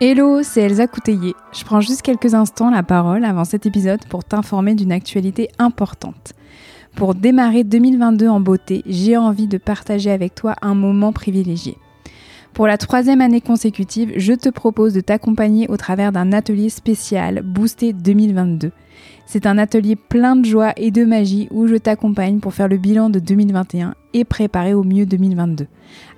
Hello, c'est Elsa Couteillé. Je prends juste quelques instants la parole avant cet épisode pour t'informer d'une actualité importante. Pour démarrer 2022 en beauté, j'ai envie de partager avec toi un moment privilégié. Pour la troisième année consécutive, je te propose de t'accompagner au travers d'un atelier spécial Boosté 2022. C'est un atelier plein de joie et de magie où je t'accompagne pour faire le bilan de 2021 et préparer au mieux 2022.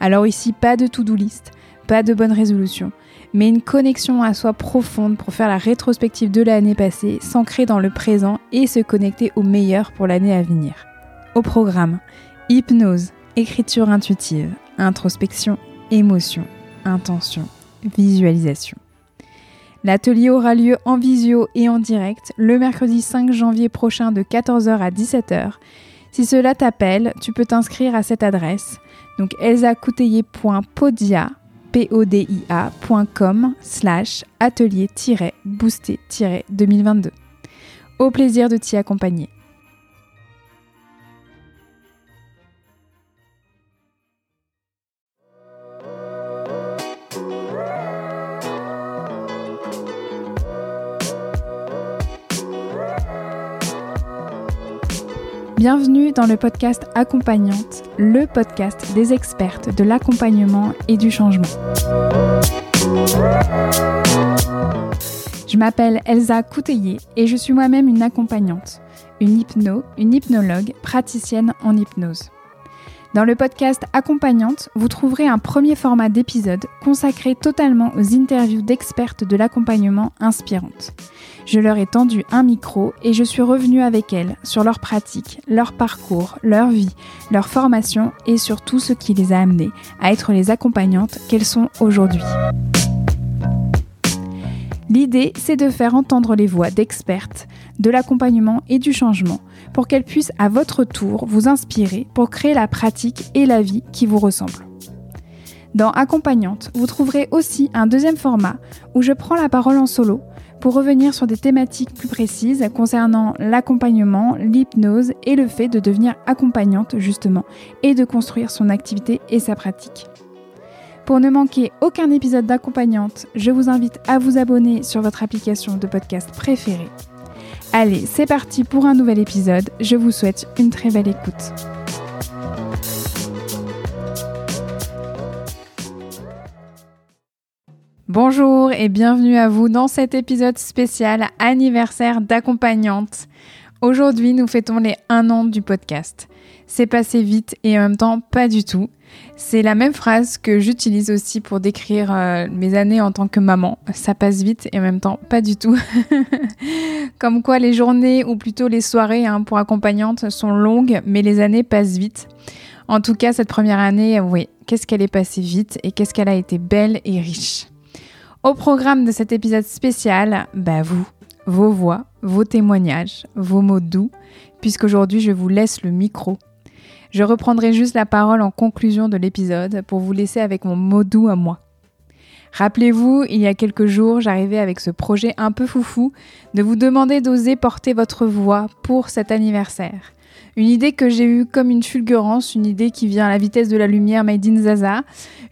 Alors ici, pas de to-do list, pas de bonne résolution mais une connexion à soi profonde pour faire la rétrospective de l'année passée, s'ancrer dans le présent et se connecter au meilleur pour l'année à venir. Au programme, hypnose, écriture intuitive, introspection, émotion, intention, visualisation. L'atelier aura lieu en visio et en direct le mercredi 5 janvier prochain de 14h à 17h. Si cela t'appelle, tu peux t'inscrire à cette adresse, donc elsacouteiller.podia podia.com slash atelier-boosté-2022. Au plaisir de t'y accompagner. Bienvenue dans le podcast Accompagnante, le podcast des expertes de l'accompagnement et du changement. Je m'appelle Elsa Couteillé et je suis moi-même une accompagnante, une hypno, une hypnologue, praticienne en hypnose. Dans le podcast Accompagnante, vous trouverez un premier format d'épisode consacré totalement aux interviews d'expertes de l'accompagnement inspirantes. Je leur ai tendu un micro et je suis revenue avec elles sur leur pratique, leur parcours, leur vie, leur formation et sur tout ce qui les a amenées à être les accompagnantes qu'elles sont aujourd'hui. L'idée, c'est de faire entendre les voix d'expertes, de l'accompagnement et du changement pour qu'elles puissent à votre tour vous inspirer pour créer la pratique et la vie qui vous ressemblent. Dans Accompagnante, vous trouverez aussi un deuxième format où je prends la parole en solo pour revenir sur des thématiques plus précises concernant l'accompagnement, l'hypnose et le fait de devenir accompagnante justement et de construire son activité et sa pratique. Pour ne manquer aucun épisode d'accompagnante, je vous invite à vous abonner sur votre application de podcast préférée. Allez, c'est parti pour un nouvel épisode. Je vous souhaite une très belle écoute. Bonjour et bienvenue à vous dans cet épisode spécial anniversaire d'accompagnante. Aujourd'hui, nous fêtons les 1 an du podcast. C'est passé vite et en même temps pas du tout. C'est la même phrase que j'utilise aussi pour décrire euh, mes années en tant que maman. Ça passe vite et en même temps pas du tout. Comme quoi les journées ou plutôt les soirées hein, pour accompagnante sont longues mais les années passent vite. En tout cas, cette première année, oui, qu'est-ce qu'elle est passée vite et qu'est-ce qu'elle a été belle et riche. Au programme de cet épisode spécial, bah vous, vos voix, vos témoignages, vos mots doux, puisqu'aujourd'hui je vous laisse le micro je reprendrai juste la parole en conclusion de l'épisode pour vous laisser avec mon mot doux à moi. Rappelez-vous, il y a quelques jours, j'arrivais avec ce projet un peu foufou de vous demander d'oser porter votre voix pour cet anniversaire. Une idée que j'ai eue comme une fulgurance, une idée qui vient à la vitesse de la lumière made in Zaza,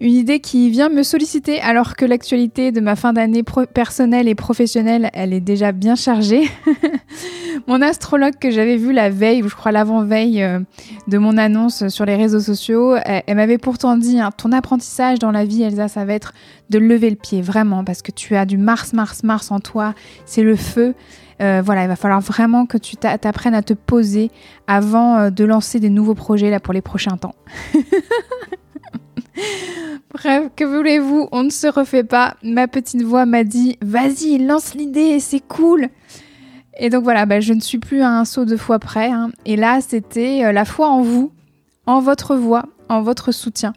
une idée qui vient me solliciter alors que l'actualité de ma fin d'année personnelle et professionnelle, elle est déjà bien chargée. mon astrologue que j'avais vu la veille, ou je crois l'avant-veille euh, de mon annonce sur les réseaux sociaux, elle, m'avait pourtant dit hein, ton apprentissage dans la vie, Elsa, ça va être de lever le pied, vraiment, parce que tu as du Mars, Mars, Mars en toi, c'est le feu. Euh, voilà, il va falloir vraiment que tu t'apprennes à te poser avant euh, de lancer des nouveaux projets là pour les prochains temps. Bref, que voulez-vous, on ne se refait pas. Ma petite voix m'a dit Vas-y, lance l'idée, c'est cool. Et donc voilà, bah, je ne suis plus à un saut de foi près. Hein. Et là, c'était euh, la foi en vous, en votre voix, en votre soutien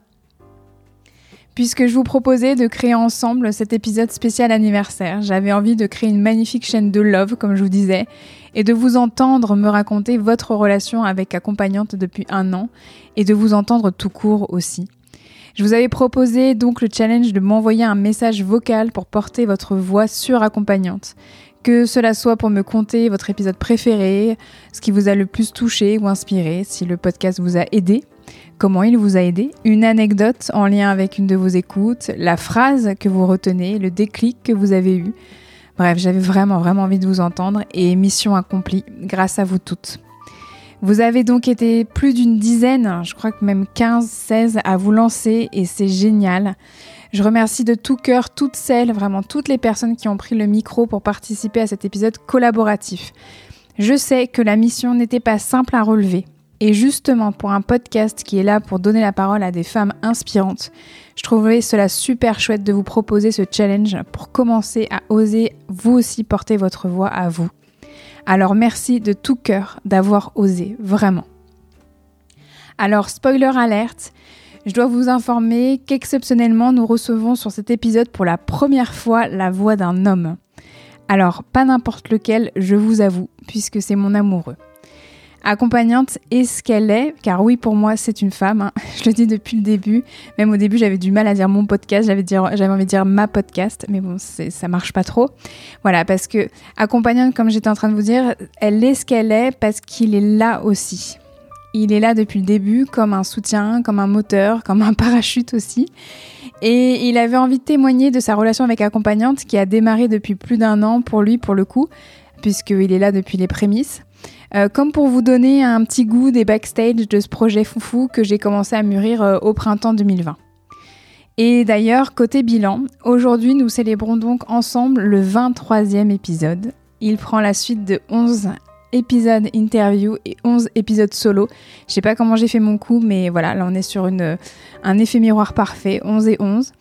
puisque je vous proposais de créer ensemble cet épisode spécial anniversaire. J'avais envie de créer une magnifique chaîne de love, comme je vous disais, et de vous entendre me raconter votre relation avec accompagnante depuis un an, et de vous entendre tout court aussi. Je vous avais proposé donc le challenge de m'envoyer un message vocal pour porter votre voix sur accompagnante. Que cela soit pour me conter votre épisode préféré, ce qui vous a le plus touché ou inspiré, si le podcast vous a aidé, comment il vous a aidé, une anecdote en lien avec une de vos écoutes, la phrase que vous retenez, le déclic que vous avez eu. Bref, j'avais vraiment, vraiment envie de vous entendre et mission accomplie grâce à vous toutes. Vous avez donc été plus d'une dizaine, je crois que même 15, 16 à vous lancer et c'est génial. Je remercie de tout cœur toutes celles, vraiment toutes les personnes qui ont pris le micro pour participer à cet épisode collaboratif. Je sais que la mission n'était pas simple à relever. Et justement, pour un podcast qui est là pour donner la parole à des femmes inspirantes, je trouvais cela super chouette de vous proposer ce challenge pour commencer à oser vous aussi porter votre voix à vous. Alors merci de tout cœur d'avoir osé, vraiment. Alors, spoiler alerte, je dois vous informer qu'exceptionnellement, nous recevons sur cet épisode pour la première fois la voix d'un homme. Alors, pas n'importe lequel, je vous avoue, puisque c'est mon amoureux. Accompagnante est ce qu'elle est, car oui, pour moi, c'est une femme. Hein. Je le dis depuis le début. Même au début, j'avais du mal à dire mon podcast, j'avais, envie de dire ma podcast, mais bon, ça marche pas trop. Voilà, parce que accompagnante, comme j'étais en train de vous dire, elle est ce qu'elle est parce qu'il est là aussi. Il est là depuis le début comme un soutien, comme un moteur, comme un parachute aussi. Et il avait envie de témoigner de sa relation avec accompagnante qui a démarré depuis plus d'un an pour lui, pour le coup, puisqu'il est là depuis les prémices. Euh, comme pour vous donner un petit goût des backstage de ce projet foufou que j'ai commencé à mûrir euh, au printemps 2020. Et d'ailleurs, côté bilan, aujourd'hui nous célébrons donc ensemble le 23e épisode. Il prend la suite de 11 épisodes interview et 11 épisodes solo. Je sais pas comment j'ai fait mon coup, mais voilà, là on est sur un effet miroir parfait, 11 et 11.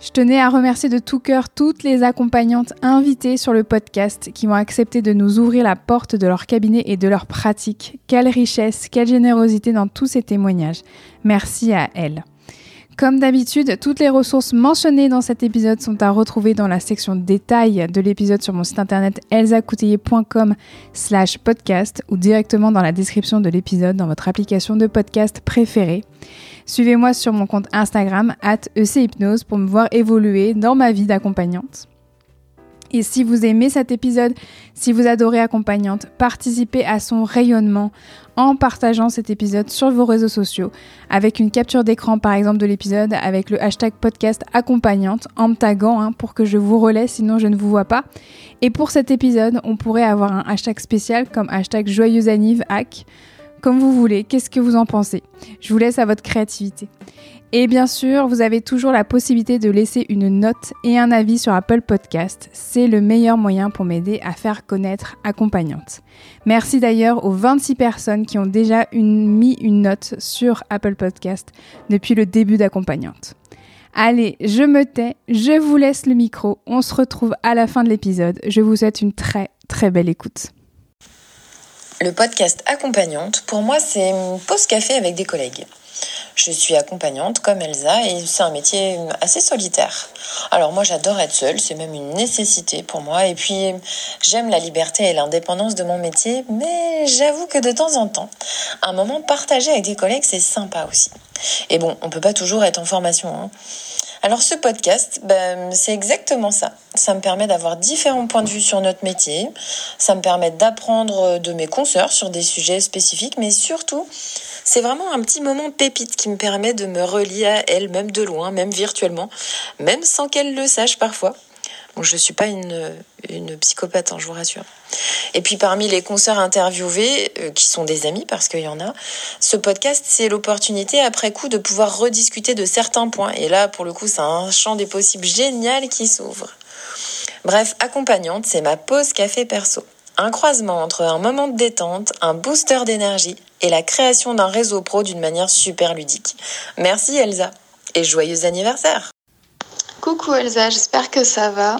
Je tenais à remercier de tout cœur toutes les accompagnantes invitées sur le podcast qui ont accepté de nous ouvrir la porte de leur cabinet et de leur pratique. Quelle richesse, quelle générosité dans tous ces témoignages. Merci à elles. Comme d'habitude, toutes les ressources mentionnées dans cet épisode sont à retrouver dans la section détails de l'épisode sur mon site internet elsacouteiller.com slash podcast ou directement dans la description de l'épisode dans votre application de podcast préférée. Suivez-moi sur mon compte Instagram, at ECHypnose, pour me voir évoluer dans ma vie d'accompagnante. Et si vous aimez cet épisode, si vous adorez Accompagnante, participez à son rayonnement en partageant cet épisode sur vos réseaux sociaux, avec une capture d'écran par exemple de l'épisode, avec le hashtag podcast accompagnante, en me taguant hein, pour que je vous relaie, sinon je ne vous vois pas. Et pour cet épisode, on pourrait avoir un hashtag spécial comme hashtag joyeuse hack, comme vous voulez, qu'est-ce que vous en pensez? Je vous laisse à votre créativité. Et bien sûr, vous avez toujours la possibilité de laisser une note et un avis sur Apple Podcast. C'est le meilleur moyen pour m'aider à faire connaître Accompagnante. Merci d'ailleurs aux 26 personnes qui ont déjà mis une note sur Apple Podcast depuis le début d'Accompagnante. Allez, je me tais, je vous laisse le micro. On se retrouve à la fin de l'épisode. Je vous souhaite une très très belle écoute. Le podcast Accompagnante, pour moi, c'est une pause café avec des collègues. Je suis accompagnante comme Elsa et c'est un métier assez solitaire. Alors moi j'adore être seule, c'est même une nécessité pour moi. Et puis j'aime la liberté et l'indépendance de mon métier, mais j'avoue que de temps en temps, un moment partagé avec des collègues c'est sympa aussi. Et bon, on peut pas toujours être en formation. Hein. Alors ce podcast, ben, c'est exactement ça. Ça me permet d'avoir différents points de vue sur notre métier. Ça me permet d'apprendre de mes consoeurs sur des sujets spécifiques, mais surtout, c'est vraiment un petit moment pépite qui me permet de me relier à elle, même de loin, même virtuellement, même sans qu'elle le sache parfois. Je ne suis pas une, psychopathe, hein, je vous rassure. Et puis parmi les concerts interviewés, euh, qui sont des amis parce qu'il y en a, ce podcast, c'est l'opportunité après coup de pouvoir rediscuter de certains points. Et là, pour le coup, c'est un champ des possibles génial qui s'ouvre. Bref, accompagnante, c'est ma pause café perso. Un croisement entre un moment de détente, un booster d'énergie et la création d'un réseau pro d'une manière super ludique. Merci Elsa et joyeux anniversaire Coucou Elsa, j'espère que ça va.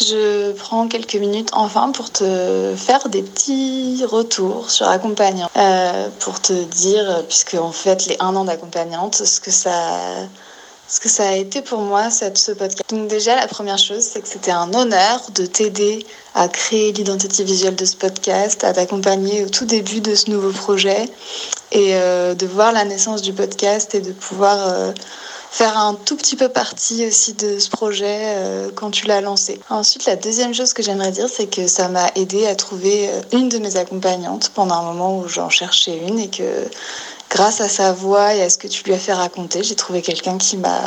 Je prends quelques minutes enfin pour te faire des petits retours sur accompagnant. Euh, pour te dire, puisque on fête les un an d'accompagnante, ce que ça ce que ça a été pour moi cette, ce podcast. Donc déjà la première chose c'est que c'était un honneur de t'aider à créer l'identité visuelle de ce podcast, à t'accompagner au tout début de ce nouveau projet et euh, de voir la naissance du podcast et de pouvoir euh, faire un tout petit peu partie aussi de ce projet euh, quand tu l'as lancé. Ensuite, la deuxième chose que j'aimerais dire, c'est que ça m'a aidé à trouver une de mes accompagnantes pendant un moment où j'en cherchais une et que grâce à sa voix et à ce que tu lui as fait raconter, j'ai trouvé quelqu'un qui m'a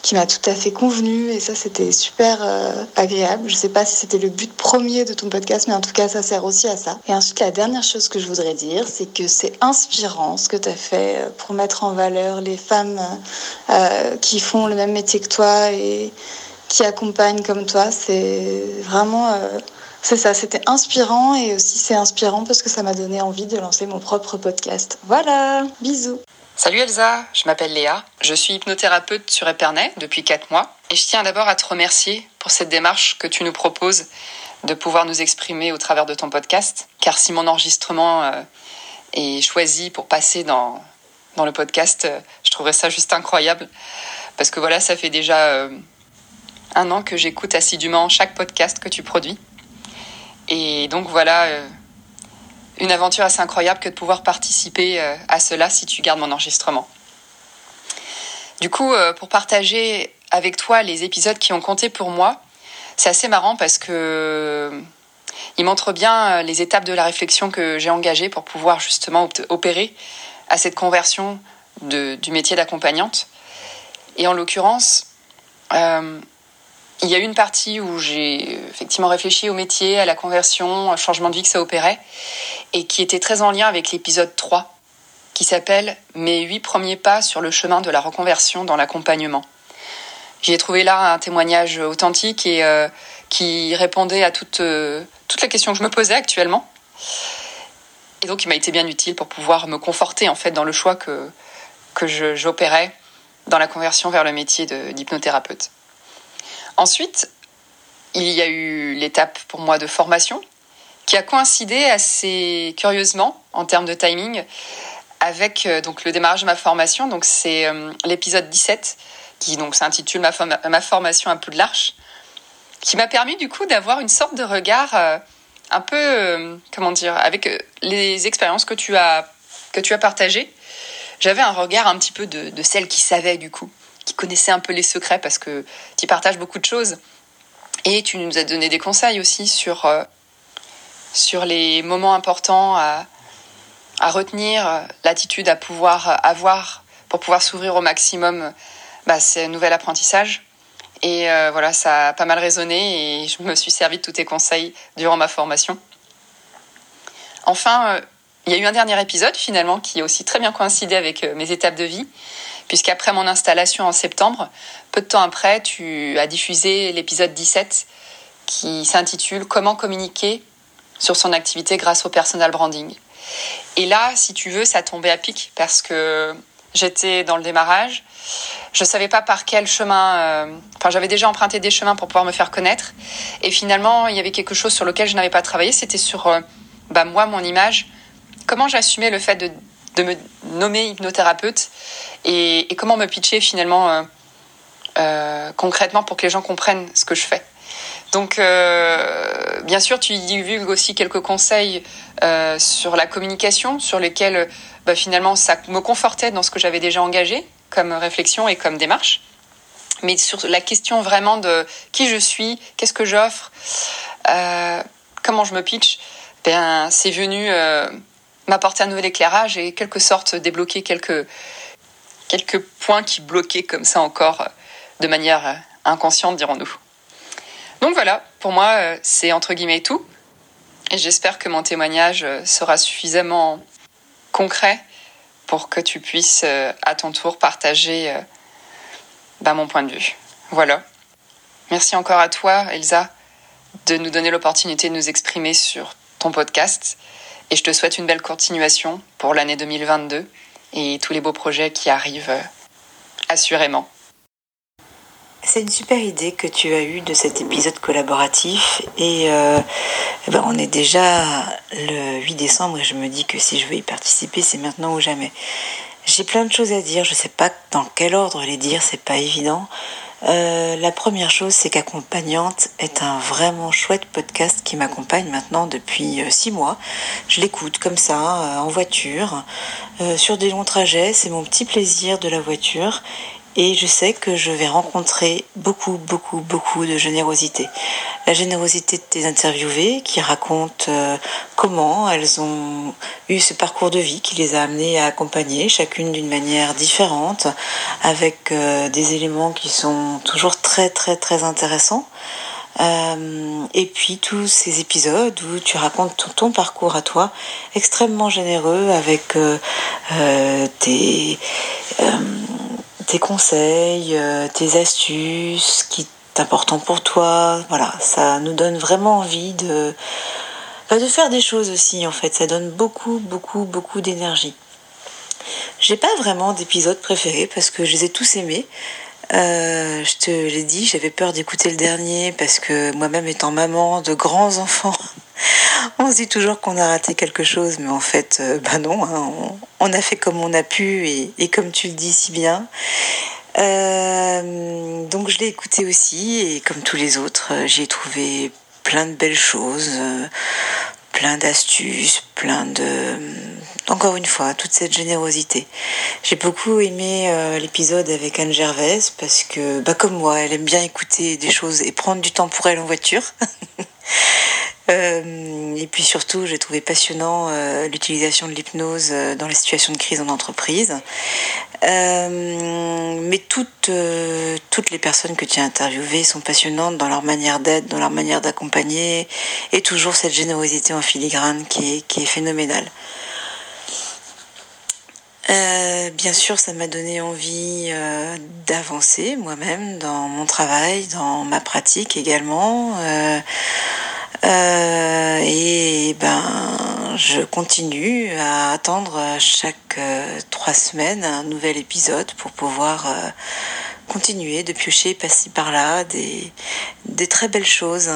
qui m'a tout à fait convenu et ça c'était super euh, agréable. Je sais pas si c'était le but premier de ton podcast, mais en tout cas ça sert aussi à ça. Et ensuite la dernière chose que je voudrais dire, c'est que c'est inspirant ce que tu as fait euh, pour mettre en valeur les femmes euh, qui font le même métier que toi et qui accompagnent comme toi. C'est vraiment c'est ça, c'était inspirant et aussi c'est inspirant parce que ça m'a donné envie de lancer mon propre podcast. Voilà, bisous. Salut Elsa, je m'appelle Léa, je suis hypnothérapeute sur Epernay depuis 4 mois et je tiens d'abord à te remercier pour cette démarche que tu nous proposes de pouvoir nous exprimer au travers de ton podcast. Car si mon enregistrement euh, est choisi pour passer dans, dans le podcast, euh, je trouverais ça juste incroyable. Parce que voilà, ça fait déjà euh, un an que j'écoute assidûment chaque podcast que tu produis. Et donc voilà, euh, une aventure assez incroyable que de pouvoir participer euh, à cela si tu gardes mon enregistrement. Du coup, euh, pour partager avec toi les épisodes qui ont compté pour moi, c'est assez marrant parce que il montre bien les étapes de la réflexion que j'ai engagée pour pouvoir justement opérer à cette conversion du métier d'accompagnante. Et en l'occurrence, il y a une partie où j'ai effectivement réfléchi au métier, à la conversion, au changement de vie que ça opérait, et qui était très en lien avec l'épisode 3, qui s'appelle Mes huit premiers pas sur le chemin de la reconversion dans l'accompagnement. J'y ai trouvé là un témoignage authentique et euh, qui répondait à toutes, euh, toutes les que je me posais actuellement. Et donc il m'a été bien utile pour pouvoir me conforter en fait dans le choix que, que j'opérais dans la conversion vers le métier d'hypnothérapeute. Ensuite, il y a eu l'étape pour moi de formation qui a coïncidé assez curieusement en termes de timing avec euh, donc le démarrage de ma formation. Donc c'est euh, l'épisode 17 qui donc s'intitule ma, ma, formation à Poudlarche qui m'a permis du coup d'avoir une sorte de regard euh, un peu comment dire avec les expériences que tu as que tu as partagées. J'avais un regard un petit peu de, de celle qui savait du coup qui connaissait un peu les secrets parce que tu partages beaucoup de choses. Et tu nous as donné des conseils aussi sur, euh, sur les moments importants à, à retenir, l'attitude à pouvoir avoir pour pouvoir s'ouvrir au maximum bah, un nouvel apprentissage. Et euh, voilà, ça a pas mal résonné et je me suis servi de tous tes conseils durant ma formation. Enfin, euh, il y a eu un dernier épisode finalement qui a aussi très bien coïncidé avec mes étapes de vie puisqu'après mon installation en septembre, peu de temps après, tu as diffusé l'épisode 17 qui s'intitule Comment communiquer sur son activité grâce au personal branding. Et là, si tu veux, ça tombait à pic parce que j'étais dans le démarrage. Je ne savais pas par quel chemin. Euh, enfin, j'avais déjà emprunté des chemins pour pouvoir me faire connaître. Et finalement, il y avait quelque chose sur lequel je n'avais pas travaillé. C'était sur euh, bah, moi, mon image. Comment j'assumais le fait de de me nommer hypnothérapeute et, comment me pitcher finalement euh, euh, concrètement pour que les gens comprennent ce que je fais. Donc, euh, bien sûr, tu divulgues aussi quelques conseils sur la communication, sur lesquels bah, finalement ça me confortait dans ce que j'avais déjà engagé comme réflexion et comme démarche. Mais sur la question vraiment de qui je suis, qu'est-ce que j'offre, comment je me pitch, ben, c'est venu m'apporter un nouvel éclairage et quelque sorte débloquer quelques, quelques points qui bloquaient comme ça encore de manière inconsciente, dirons-nous. Donc voilà, pour moi, euh, c'est entre guillemets tout. Et j'espère que mon témoignage euh, sera suffisamment concret pour que tu puisses euh, à ton tour partager bah, mon point de vue. Voilà. Merci encore à toi, Elsa, de nous donner l'opportunité de nous exprimer sur ton podcast. Et je te souhaite une belle continuation pour l'année 2022 et tous les beaux projets qui arrivent euh, assurément. C'est une super idée que tu as eue de cet épisode collaboratif et euh, ben on est déjà le 8 décembre et je me dis que si je veux y participer c'est maintenant ou jamais. J'ai plein de choses à dire, je ne sais pas dans quel ordre les dire, c'est pas évident. Euh, la première chose, c'est qu'Accompagnante est un vraiment chouette podcast qui m'accompagne maintenant depuis euh, six mois. Je l'écoute comme ça, euh, en voiture, sur des longs trajets. C'est mon petit plaisir de la voiture. Et je sais que je vais rencontrer beaucoup, beaucoup, beaucoup de générosité. la générosité de tes interviewées qui racontent euh, comment elles ont eu ce parcours de vie qui les a amenées à accompagner, chacune d'une manière différente, avec euh, des éléments qui sont toujours très très très intéressants. Euh, et puis tous ces épisodes où tu racontes ton, ton parcours à toi, extrêmement généreux avec tes, tes conseils, tes astuces qui important pour toi. Voilà, ça nous donne vraiment envie de, bah, de faire des choses aussi en fait. Ça donne beaucoup, beaucoup, beaucoup d'énergie. J'ai pas vraiment d'épisode préféré parce que je les ai tous aimés. Euh, je te l'ai dit, j'avais peur d'écouter le dernier parce que moi-même étant maman de grands enfants, on se dit toujours qu'on a raté quelque chose, mais en fait, bah non, hein, on, a fait comme on a pu et, comme tu le dis si bien. Euh, donc je l'ai écouté aussi et comme tous les autres, j'ai trouvé plein de belles choses, plein d'astuces, plein de... Encore une fois, toute cette générosité. J'ai beaucoup aimé l'épisode avec Anne Gervais parce que, bah, comme moi, elle aime bien écouter des choses et prendre du temps pour elle en voiture. Euh, et puis surtout, j'ai trouvé passionnant euh, l'utilisation de l'hypnose euh, dans les situations de crise en entreprise. mais toutes, toutes les personnes que tu as interviewées sont passionnantes dans leur manière d'être, dans leur manière d'accompagner, et toujours cette générosité en filigrane qui est phénoménale. Bien sûr, ça m'a donné envie d'avancer moi-même dans mon travail, dans ma pratique également. Euh, et ben, je continue à attendre chaque euh, trois semaines un nouvel épisode pour pouvoir euh, continuer de piocher par-ci par-là des, des très belles choses.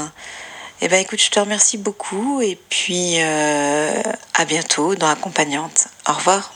Et ben écoute, je te remercie beaucoup et puis à bientôt dans Accompagnante. Au revoir.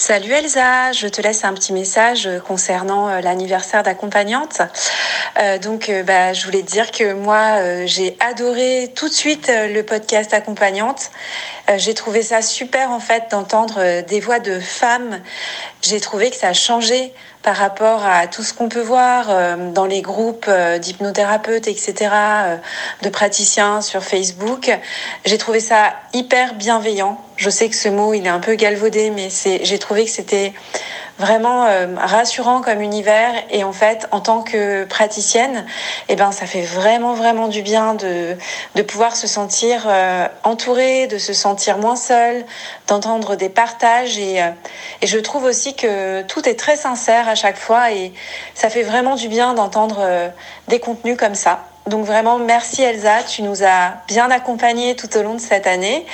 Salut Elsa, je te laisse un petit message concernant euh, l'anniversaire d'accompagnante. Euh, donc, euh, bah, je voulais te dire que moi, j'ai adoré tout de suite le podcast accompagnante. j'ai trouvé ça super en fait d'entendre des voix de femmes. J'ai trouvé que ça a changé par rapport à tout ce qu'on peut voir euh, dans les groupes euh, d'hypnothérapeutes, etc., euh, de praticiens sur Facebook. J'ai trouvé ça hyper bienveillant. Je sais que ce mot, il est un peu galvaudé, mais c'est, j'ai trouvé que c'était vraiment euh, rassurant comme univers. Et en fait en tant que praticienne eh ben ça fait vraiment vraiment du bien de, de pouvoir se sentir euh, entourée de se sentir moins seule d'entendre des partages. Et, euh, et je trouve aussi que tout est très sincère à chaque fois. Et ça fait vraiment du bien d'entendre des contenus comme ça donc vraiment, merci Elsa, tu nous as bien accompagnés tout au long de cette année.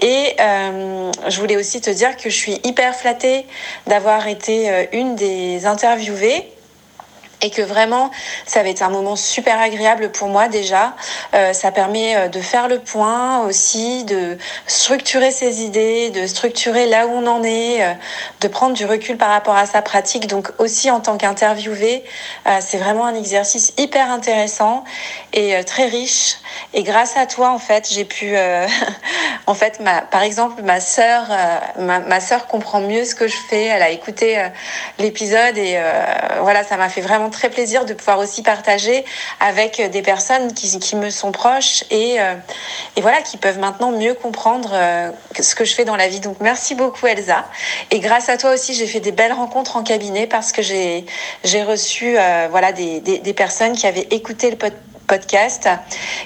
Et euh, je voulais aussi te dire que je suis hyper flattée d'avoir été euh, une des interviewées et que vraiment ça va être un moment super agréable pour moi déjà. Euh, ça permet euh, de faire le point aussi, de structurer ses idées, de structurer là où on en est, euh, de prendre du recul par rapport à sa pratique. Donc aussi en tant qu'interviewé, c'est vraiment un exercice hyper intéressant et très riche. Et grâce à toi en fait, j'ai pu, en fait, ma, par exemple, ma sœur, ma, sœur comprend mieux ce que je fais. Elle a écouté l'épisode et voilà, ça m'a fait vraiment très plaisir de pouvoir aussi partager avec des personnes qui, me sont proches et, euh, et, voilà, qui peuvent maintenant mieux comprendre euh, ce que je fais dans la vie. Donc merci beaucoup Elsa. Et grâce à toi aussi, j'ai fait des belles rencontres en cabinet parce que j'ai reçu euh, voilà, des, des, personnes qui avaient écouté le podcast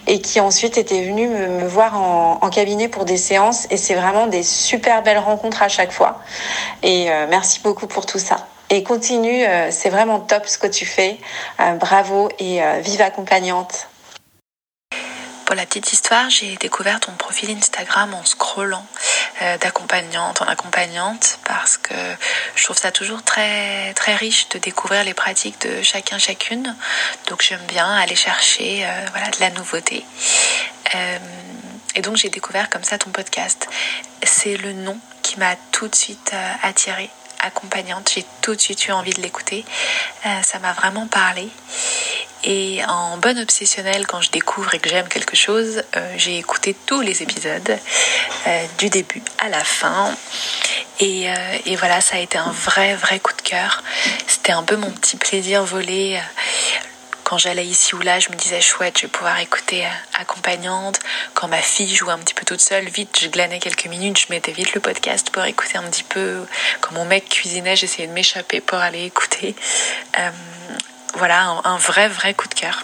et qui ensuite étaient venues me, voir en, cabinet pour des séances et c'est vraiment des super belles rencontres à chaque fois et merci beaucoup pour tout ça et continue, euh, c'est vraiment top ce que tu fais. Euh, bravo et euh, vive accompagnante. Pour la petite histoire, j'ai découvert ton profil Instagram en scrollant d'accompagnante en accompagnante parce que je trouve ça toujours très très riche de découvrir les pratiques de chacun chacune. Donc j'aime bien aller chercher voilà de la nouveauté. et donc j'ai découvert comme ça ton podcast. C'est le nom qui m'a tout de suite attirée accompagnante. J'ai tout de suite eu envie de l'écouter. Euh, ça m'a vraiment parlé. Et en bonne obsessionnelle, quand je découvre et que j'aime quelque chose, euh, j'ai écouté tous les épisodes euh, du début à la fin. Et, et, voilà, ça a été un vrai, vrai coup de cœur. C'était un peu mon petit plaisir volé quand j'allais ici ou là, je me disais chouette, je vais pouvoir écouter accompagnante. Quand ma fille jouait un petit peu toute seule, vite, je glanais quelques minutes, je mettais vite le podcast pour écouter un petit peu. Quand mon mec cuisinait, j'essayais de m'échapper pour aller écouter. voilà, un, vrai, vrai coup de cœur.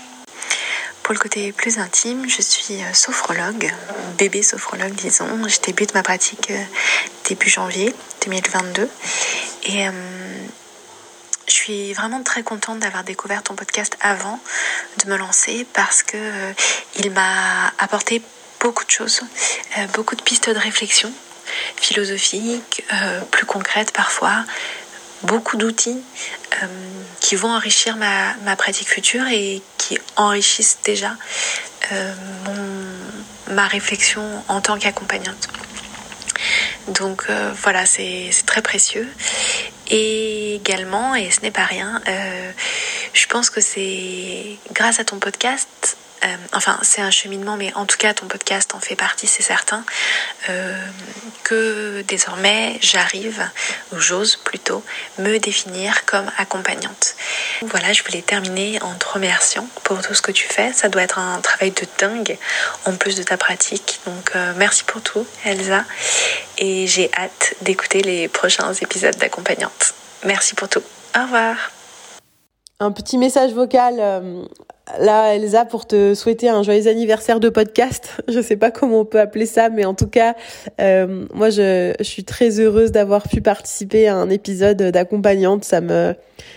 Pour le côté plus intime, je suis euh, sophrologue, bébé sophrologue disons. Je débute ma pratique euh, début janvier 2022 et euh, je suis vraiment très contente d'avoir découvert ton podcast avant de me lancer parce que il m'a apporté beaucoup de choses, beaucoup de pistes de réflexion philosophiques, plus concrètes parfois, beaucoup d'outils euh, qui vont enrichir ma, ma, pratique future et qui enrichissent déjà euh, mon, ma réflexion en tant qu'accompagnante. Donc euh, voilà, c'est très précieux. Et également, et ce n'est pas rien, euh, je pense que c'est grâce à ton podcast euh, enfin c'est un cheminement, mais en tout cas ton podcast en fait partie, c'est certain, euh, que désormais j'arrive, ou j'ose plutôt, me définir comme accompagnante. Voilà, je voulais terminer en te remerciant pour tout ce que tu fais. Ça doit être un travail de dingue en plus de ta pratique. Donc euh, merci pour tout, Elsa. Et j'ai hâte d'écouter les prochains épisodes d'accompagnante. Merci pour tout. Au revoir. Un petit message vocal là, Elsa, pour te souhaiter un joyeux anniversaire de podcast. Je sais pas comment on peut appeler ça, mais en tout cas, euh, moi, je, je, suis très heureuse d'avoir pu participer à un épisode d'accompagnante. Ça me,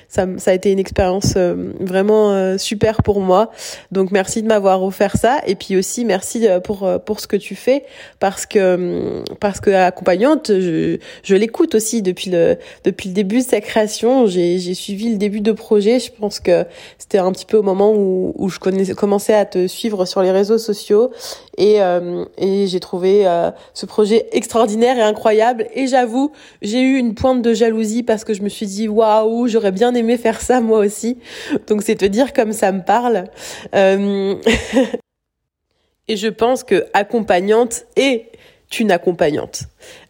ça, ça a été une expérience euh, vraiment euh, super pour moi. Donc, merci de m'avoir offert ça. Et puis aussi, merci pour pour ce que tu fais, parce que parce que accompagnante, je, je l'écoute aussi depuis le depuis le début de sa création. J'ai j'ai suivi le début de projet. Je pense que c'était un petit peu au moment où où, je commençais à te suivre sur les réseaux sociaux. Et, euh, et j'ai trouvé euh, ce projet extraordinaire et incroyable. Et j'avoue j'ai eu une pointe de jalousie parce que je me suis dit waouh j'aurais bien aimé faire ça moi aussi. Donc c'est te dire comme ça me parle. Euh... et je pense que accompagnante est une accompagnante.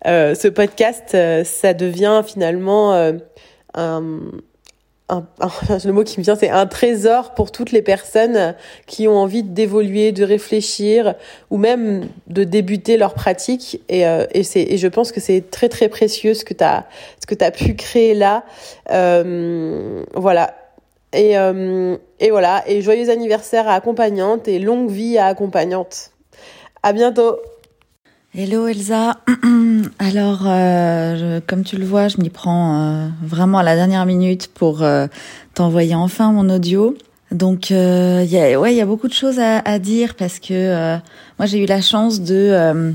Ce podcast ça devient finalement un un, le mot qui me vient, c'est un trésor pour toutes les personnes qui ont envie d'évoluer, de réfléchir ou même de débuter leur pratique. Et, euh, et, et je pense que c'est très très précieux ce que tu as, ce que as pu créer là. Euh, voilà. Et, euh, et voilà. Et joyeux anniversaire à accompagnante et longue vie à accompagnante. À bientôt. Hello Elsa. Alors, euh, comme tu le vois, je m'y prends euh, vraiment à la dernière minute pour euh, t'envoyer enfin mon audio. Donc, il y a, ouais, il y a beaucoup de choses à, à dire parce que moi j'ai eu la chance de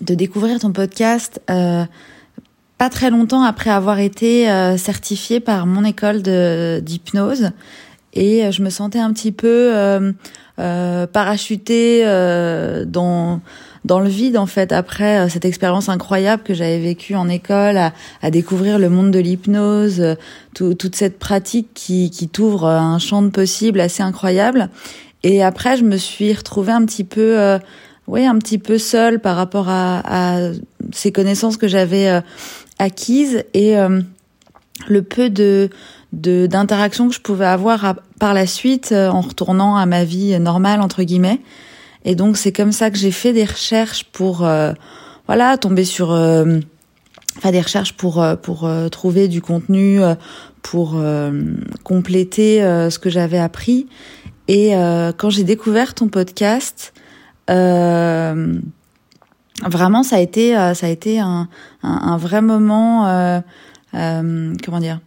de découvrir ton podcast pas très longtemps après avoir été certifiée par mon école de d'hypnose et je me sentais un petit peu parachutée dans dans le vide en fait après euh, cette expérience incroyable que j'avais vécue en école à, à, découvrir le monde de l'hypnose euh, toute cette pratique qui, qui t'ouvre un champ de possibles assez incroyable. Et après je me suis retrouvée un petit peu euh, oui un petit peu seule par rapport à, à ces connaissances que j'avais euh, acquises et le peu de d'interactions que je pouvais avoir par la suite en retournant à ma vie normale entre guillemets et donc c'est comme ça que j'ai fait des recherches pour euh, voilà tomber sur euh, enfin des recherches pour euh, pour trouver du contenu pour compléter ce que j'avais appris. Et quand j'ai découvert ton podcast, vraiment ça a été ça a été un, un, un vrai moment comment dire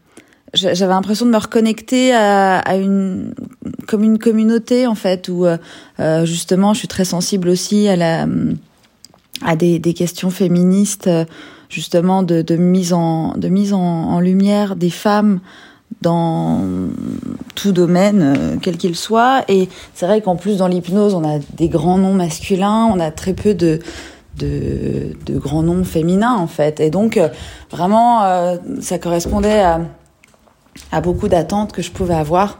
j'avais l'impression de me reconnecter à, une comme une communauté en fait où euh, euh, justement je suis très sensible aussi à la à des, des questions féministes justement de, de mise en de mise en, en lumière des femmes dans tout domaine euh, quel qu'il soit. Et c'est vrai qu'en plus dans l'hypnose on a des grands noms masculins on a très peu de de, de grands noms féminins en fait. Et donc vraiment ça correspondait à à beaucoup d'attentes que je pouvais avoir.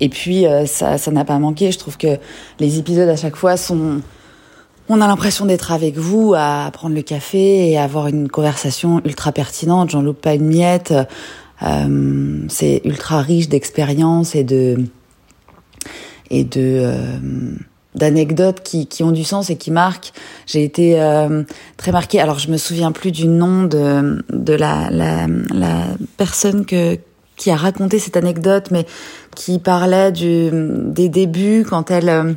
Et puis, euh, ça ça n'a pas manqué. Je trouve que les épisodes à chaque fois sont... On a l'impression d'être avec vous à prendre le café et avoir une conversation ultra pertinente. J'en loupe pas une miette. Euh, c'est ultra riche d'expériences et de et de d'anecdotes qui, qui ont du sens et qui marquent. J'ai été très marquée. Alors je me souviens plus du nom de, de la, la, la personne que, qui a raconté cette anecdote, mais qui parlait du, des débuts quand elle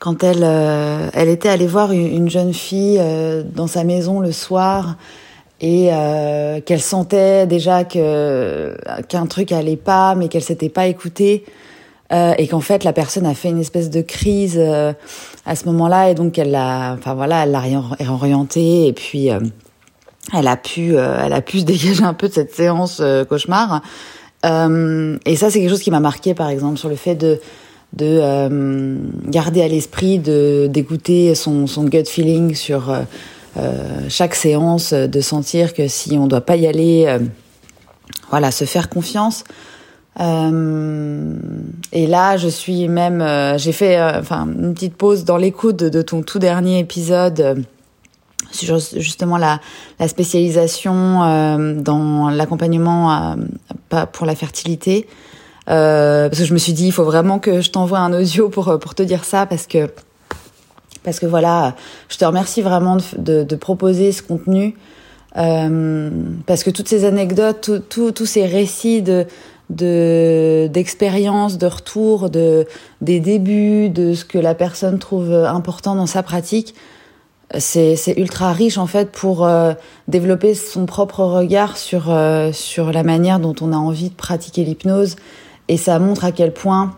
quand elle, euh, elle était allée voir une, jeune fille euh, dans sa maison le soir et euh, qu'elle sentait déjà que qu'un truc allait pas, mais qu'elle s'était pas écoutée et qu'en fait la personne a fait une espèce de crise à ce moment-là et donc elle l'a, enfin voilà, elle l'a réorientée et puis elle a pu, elle a pu se dégager un peu de cette séance cauchemar. et ça c'est quelque chose qui m'a marqué par exemple sur le fait de de euh, garder à l'esprit de d'écouter son, son gut feeling sur euh, euh, chaque séance, de sentir que si on doit pas y aller, voilà, se faire confiance. et là, je suis même, j'ai fait, enfin, une petite pause dans l'écoute de, ton tout dernier épisode justement la, la spécialisation dans l'accompagnement pour la fertilité. Euh, parce que je me suis dit, il faut vraiment que je t'envoie un audio pour, euh, pour te dire ça, parce que, parce que voilà, je te remercie vraiment de, de, proposer ce contenu, euh, parce que toutes ces anecdotes, tous ces récits de d'expériences, de, de retours, de des débuts, de ce que la personne trouve important dans sa pratique, c'est ultra riche en fait pour euh, développer son propre regard sur sur la manière dont on a envie de pratiquer l'hypnose et ça montre à quel point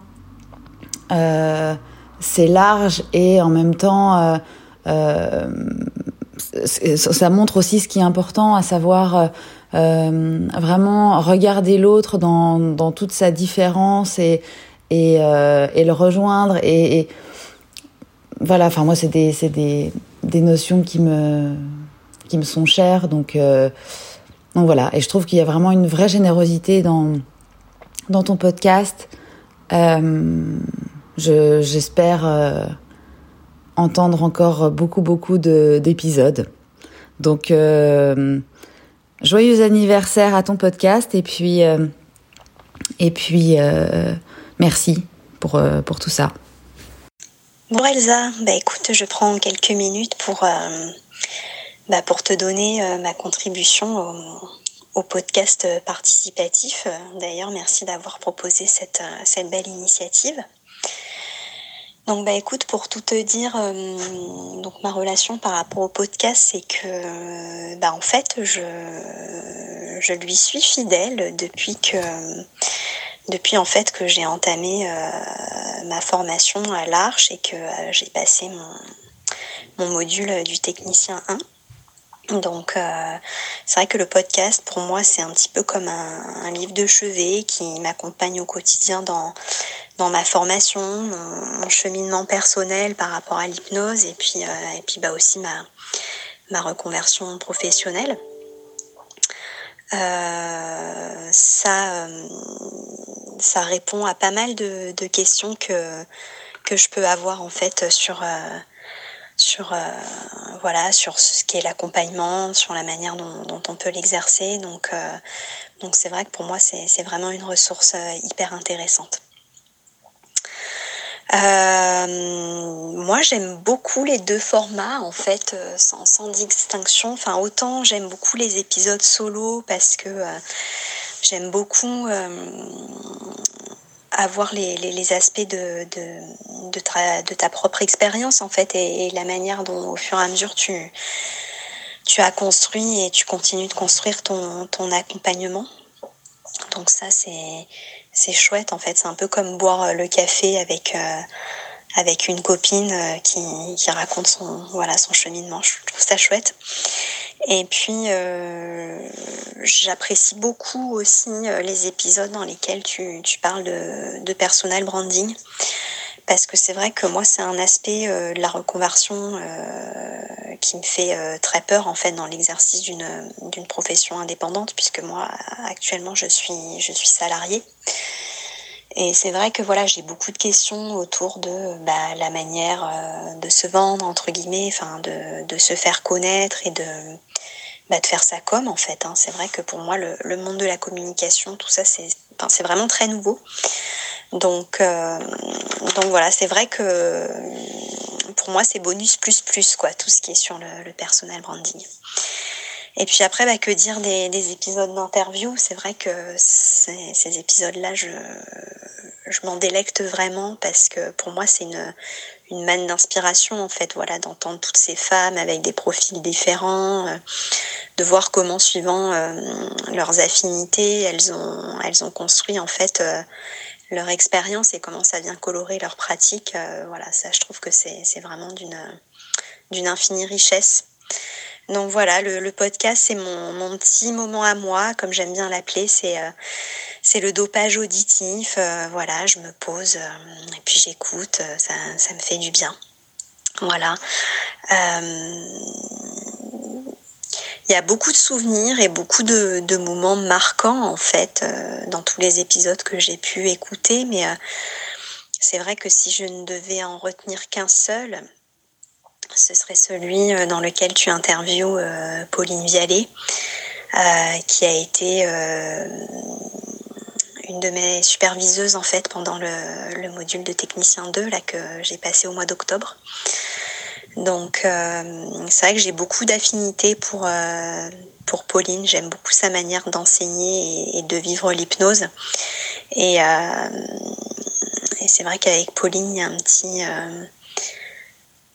euh, c'est large et en même temps euh, euh, ça montre aussi ce qui est important, à savoir vraiment regarder l'autre dans, dans, toute sa différence et, et, et le rejoindre. Et, et voilà, enfin moi c'est des, des, des notions qui me, qui me sont chères. Donc, donc voilà, et je trouve qu'il y a vraiment une vraie générosité dans, dans ton podcast. Euh, J'espère euh, entendre encore beaucoup, beaucoup d'épisodes. Donc, euh, joyeux anniversaire à ton podcast et puis, euh, et puis merci pour, pour tout ça. Bon Elsa, bah écoute, je prends quelques minutes pour, bah, pour te donner ma contribution au, podcast participatif. D'ailleurs, merci d'avoir proposé cette, euh, cette belle initiative. Donc bah écoute, pour tout te dire, euh, donc ma relation par rapport au podcast, c'est que bah en fait je lui suis fidèle depuis que depuis en fait que j'ai entamé euh, ma formation à l'Arche et que j'ai passé mon, module du technicien 1. Donc euh, c'est vrai que le podcast pour moi c'est un petit peu comme un, livre de chevet qui m'accompagne au quotidien dans, dans ma formation, mon, cheminement personnel par rapport à l'hypnose et puis, euh, et puis bah aussi ma, ma reconversion professionnelle. Euh, ça, ça répond à pas mal de, de, questions que, que je peux avoir en fait sur sur euh, voilà sur ce qu'est l'accompagnement, sur la manière dont, on peut l'exercer. Donc euh, donc c'est vrai que pour moi c'est vraiment une ressource euh, hyper intéressante. Moi, j'aime beaucoup les deux formats, en fait, sans, sans, distinction. Enfin, autant j'aime beaucoup les épisodes solo parce que j'aime beaucoup avoir les, les, aspects de, de, de, ta propre expérience en fait et, la manière dont au fur et à mesure tu, tu as construit et tu continues de construire ton, ton accompagnement. Donc ça c'est c'est chouette en fait, c'est un peu comme boire le café avec euh, avec une copine euh, qui, qui raconte son voilà son cheminement. Je trouve ça chouette. Et puis, euh, j'apprécie beaucoup aussi euh, les épisodes dans lesquels tu, tu parles de, de, personal branding. Parce que c'est vrai que moi, c'est un aspect euh, de la reconversion euh, qui me fait euh, très peur, en fait, dans l'exercice d'une, d'une profession indépendante, puisque moi, actuellement, je suis, je suis salariée. Et c'est vrai que voilà, j'ai beaucoup de questions autour de bah, la manière de se vendre, entre guillemets, enfin de, de se faire connaître et de, bah, de faire sa com en fait. Hein. C'est vrai que pour moi, le, le, monde de la communication, tout ça, c'est enfin, vraiment très nouveau. Donc, donc voilà, c'est vrai que pour moi, c'est bonus plus plus, quoi, tout ce qui est sur le, le personnel branding. Et puis après, bah, que dire des, des épisodes d'interview? C'est vrai que ces, ces épisodes-là, je, je m'en délecte vraiment parce que pour moi, c'est une, une manne d'inspiration, en fait, voilà, d'entendre toutes ces femmes avec des profils différents, euh, de voir comment, suivant euh, leurs affinités, elles ont, elles ont construit, en fait, euh, leur expérience et comment ça vient colorer leur pratique. voilà, ça, je trouve que c'est vraiment d'une d'une infinie richesse. Donc voilà, le, podcast, c'est mon, mon, petit moment à moi, comme j'aime bien l'appeler. C'est euh, le dopage auditif. Euh, voilà, je me pose euh, et puis j'écoute. Ça, ça me fait du bien. Voilà. Il y a beaucoup de souvenirs et beaucoup de, de moments marquants, en fait, dans tous les épisodes que j'ai pu écouter. Mais c'est vrai que si je ne devais en retenir qu'un seul, ce serait celui euh, dans lequel tu interviews euh, Pauline Vialet, euh, qui a été une de mes superviseuses en fait pendant le, module de technicien 2 là que j'ai passé au mois d'octobre. Donc c'est vrai que j'ai beaucoup d'affinités pour Pauline. J'aime beaucoup sa manière d'enseigner et, de vivre l'hypnose. Et c'est vrai qu'avec Pauline, il y a un petit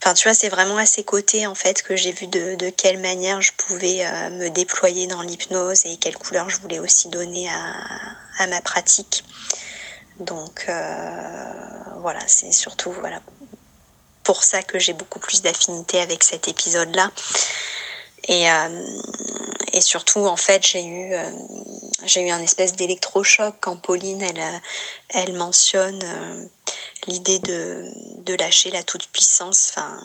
Enfin, tu vois, c'est vraiment à ses côtés en fait que j'ai vu de, quelle manière je pouvais euh, me déployer dans l'hypnose et quelle couleur je voulais aussi donner à, à ma pratique. Donc euh, voilà, c'est surtout voilà pour ça que j'ai beaucoup plus d'affinité avec cet épisode-là. Et, euh, et surtout, en fait, j'ai eu, euh, j'ai eu un espèce d'électrochoc quand Pauline, elle, euh, elle mentionne l'idée de, de lâcher la toute-puissance. Enfin,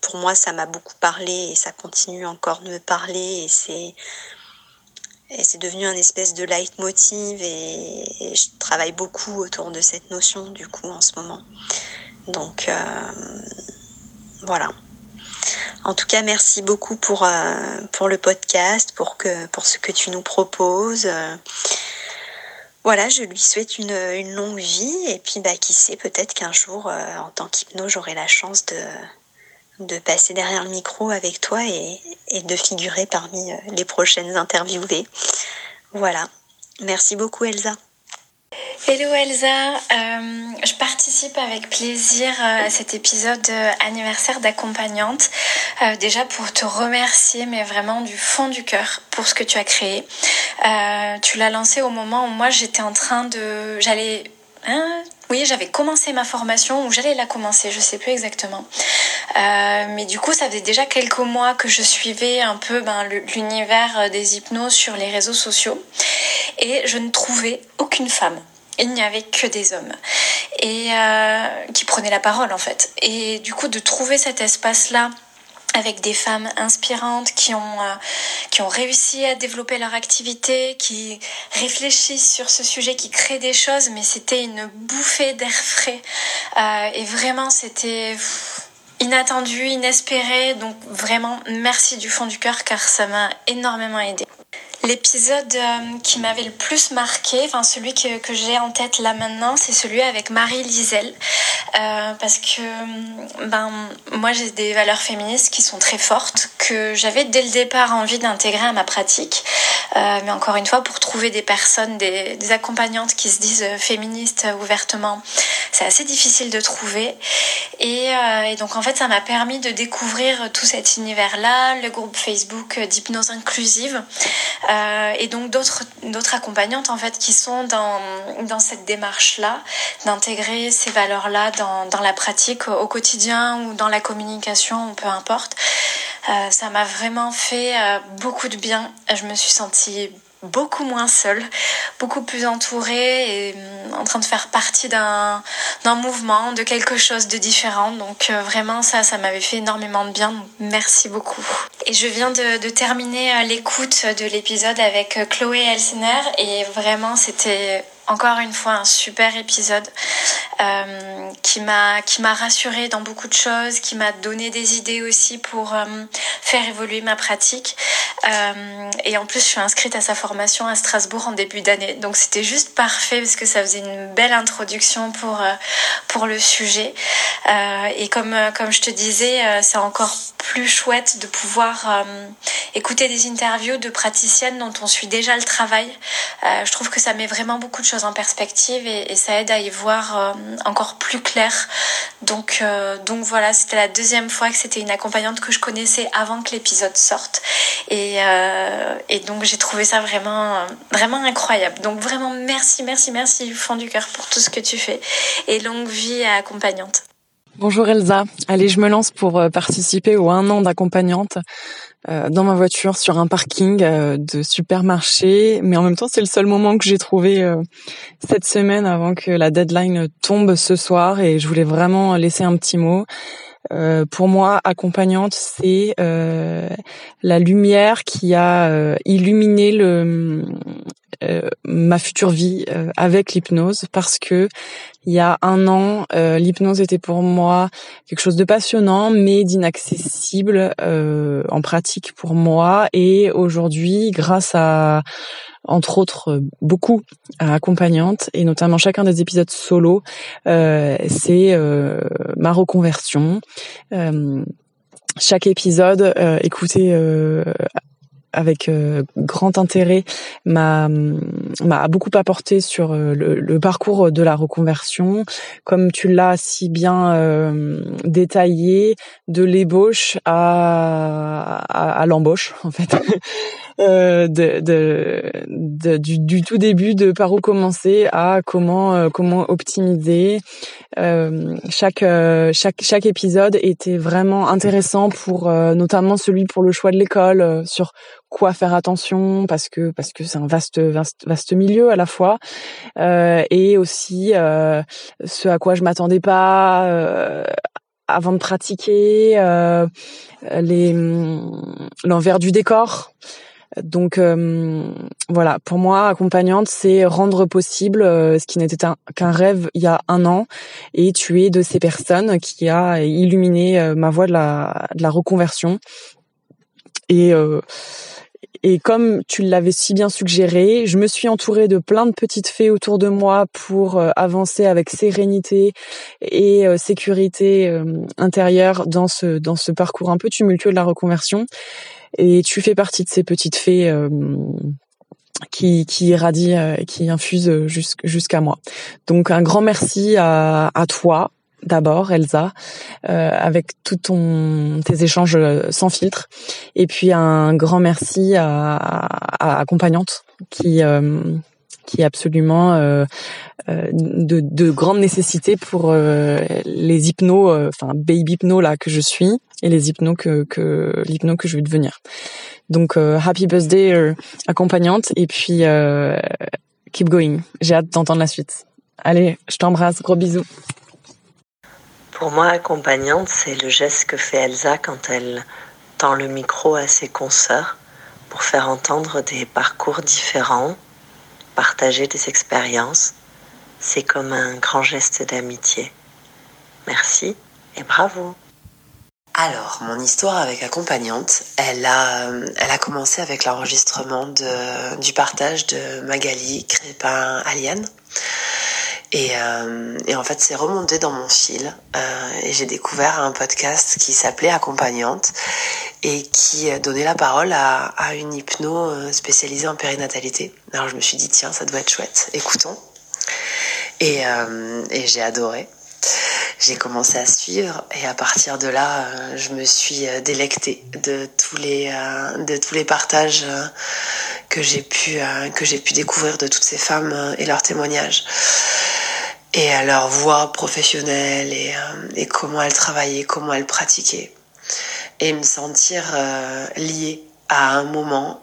pour moi, ça m'a beaucoup parlé et ça continue encore de me parler. Et c'est, et c'est devenu un espèce de leitmotiv et, et, je travaille beaucoup autour de cette notion du coup en ce moment. Donc voilà. En tout cas, merci beaucoup pour, euh, le podcast, pour, ce que tu nous proposes. Voilà, je lui souhaite une, longue vie et puis bah, qui sait, peut-être qu'un jour, euh, en tant qu'hypno, j'aurai la chance de, de passer derrière le micro avec toi et, et de figurer parmi euh, les prochaines interviewées. Voilà. Merci beaucoup Elsa. Hello Elsa, euh, je participe avec plaisir euh, à cet épisode euh, anniversaire d'accompagnante. Déjà pour te remercier, mais vraiment du fond du cœur pour ce que tu as créé. Tu l'as lancé au moment où moi j'étais en train de, j'allais, hein, oui, j'avais commencé ma formation ou j'allais la commencer, je sais plus exactement. Euh, mais du coup, ça faisait déjà quelques mois que je suivais un peu ben, l'univers des hypnoses sur les réseaux sociaux et je ne trouvais aucune femme il n'y avait que des hommes et euh, qui prenaient la parole en fait. Et du coup, de trouver cet espace-là avec des femmes inspirantes qui ont, euh, qui ont réussi à développer leur activité, qui réfléchissent sur ce sujet, qui créent des choses, mais c'était une bouffée d'air frais. Euh, et vraiment, c'était inattendu, inespéré. Donc vraiment, merci du fond du cœur car ça m'a énormément aidé. L'épisode euh, qui m'avait le plus marqué, enfin celui que, que j'ai en tête là maintenant, c'est celui avec Marie Lisel. Euh, parce que ben, moi j'ai des valeurs féministes qui sont très fortes, que j'avais dès le départ envie d'intégrer à ma pratique. Euh, mais encore une fois, pour trouver des personnes, des accompagnantes qui se disent féministes ouvertement, c'est assez difficile de trouver. Et, euh, et donc en fait, ça m'a permis de découvrir tout cet univers-là, le groupe Facebook d'hypnose inclusive. Euh, et donc d'autres accompagnantes en fait qui sont dans, dans cette démarche là d'intégrer ces valeurs là dans, dans la pratique au quotidien ou dans la communication peu importe euh, ça m'a vraiment fait beaucoup de bien je me suis sentie beaucoup moins seule, beaucoup plus entourée et mm, en train de faire partie d'un mouvement, de quelque chose de différent. Donc euh, vraiment ça, ça m'avait fait énormément de bien. Merci beaucoup. Et je viens de, terminer euh, l'écoute de l'épisode avec euh, Chloé Elsner et vraiment c'était encore une fois un super épisode euh, qui m'a qui rassurée dans beaucoup de choses, qui m'a donné des idées aussi pour euh, faire évoluer ma pratique. Euh, et en plus, je suis inscrite à sa formation à Strasbourg en début d'année, donc c'était juste parfait parce que ça faisait une belle introduction pour pour le sujet. et comme comme je te disais, c'est encore plus chouette de pouvoir écouter des interviews de praticiennes dont on suit déjà le travail. je trouve que ça met vraiment beaucoup de choses en perspective et, ça aide à y voir euh, encore plus clair. Donc, euh, donc voilà, c'était la deuxième fois que c'était une accompagnante que je connaissais avant que l'épisode sorte. Et, euh, et donc j'ai trouvé ça vraiment, vraiment incroyable. Donc vraiment merci, merci, merci du fond du cœur pour tout ce que tu fais. Et longue vie à accompagnante. Bonjour Elsa. Allez, je me lance pour participer au un an d'accompagnante. Euh, dans ma voiture sur un parking euh, de supermarché, mais en même temps c'est le seul moment que j'ai trouvé euh, cette semaine avant que la deadline tombe ce soir et je voulais vraiment laisser un petit mot. pour moi, accompagnante, c'est la lumière qui a illuminé le, euh, ma future vie euh, avec l'hypnose parce que il y a un an, euh, l'hypnose était pour moi quelque chose de passionnant mais d'inaccessible en pratique pour moi. Et aujourd'hui, grâce à entre autres beaucoup à accompagnante et notamment chacun des épisodes solo, c'est ma reconversion. Chaque épisode, euh, écoutez avec euh, grand intérêt m'a m'a beaucoup apporté sur euh, le, parcours de la reconversion, comme tu l'as si bien euh, détaillé, de l'ébauche à, à, à l'embauche en fait. Euh, de, de, du, du, tout début de par où commencer à comment euh, comment optimiser. Euh, chaque chaque chaque épisode était vraiment intéressant pour notamment celui pour le choix de l'école sur quoi faire attention parce que parce que c'est un vaste, vaste milieu à la fois et aussi ce à quoi je m'attendais pas avant de pratiquer les l'envers du décor donc euh, voilà, pour moi, accompagnante, c'est rendre possible euh, ce qui n'était qu'un rêve il y a un an, et tu es de ces personnes qui a illuminé euh, ma voie de la, reconversion. Et et comme tu l'avais si bien suggéré, je me suis entourée de plein de petites fées autour de moi pour avancer avec sérénité et sécurité intérieure dans ce parcours un peu tumultueux de la reconversion. Et tu fais partie de ces petites fées euh, qui, qui irradient, euh, qui infusent jusqu'à moi. Donc un grand merci à, à toi d'abord, Elsa, euh, avec tous ton tes échanges sans filtre, et puis un grand merci à, à, accompagnante qui euh, qui est absolument euh, de, de grande nécessité pour les hypnos, enfin baby hypno là que je suis, et les hypnos que, que que je veux devenir. Donc euh, happy birthday euh, accompagnante et puis euh, keep going. J'ai hâte d'entendre la suite. Allez, je t'embrasse, gros bisous. Pour moi, accompagnante, c'est le geste que fait Elsa quand elle tend le micro à ses consoeurs pour faire entendre des parcours différents, partager des expériences. C'est comme un grand geste d'amitié. Merci et bravo. Alors, mon histoire avec accompagnante, elle a, commencé avec l'enregistrement du partage de Magali Crépin Aliane. Et, euh, et, en fait, c'est remonté dans mon fil euh, et j'ai découvert un podcast qui s'appelait Accompagnante et qui donnait la parole à, une hypno euh, spécialisée en périnatalité. Alors je me suis dit, tiens, ça doit être chouette, écoutons. Et, et j'ai adoré j'ai commencé à suivre et à partir de là, euh, je me suis euh, délectée de tous les euh, de tous les partages que j'ai pu que j'ai pu découvrir de toutes ces femmes et leurs témoignages et à leur voix professionnelle et comment elles travaillaient, comment elles pratiquaient et me sentir liée à un moment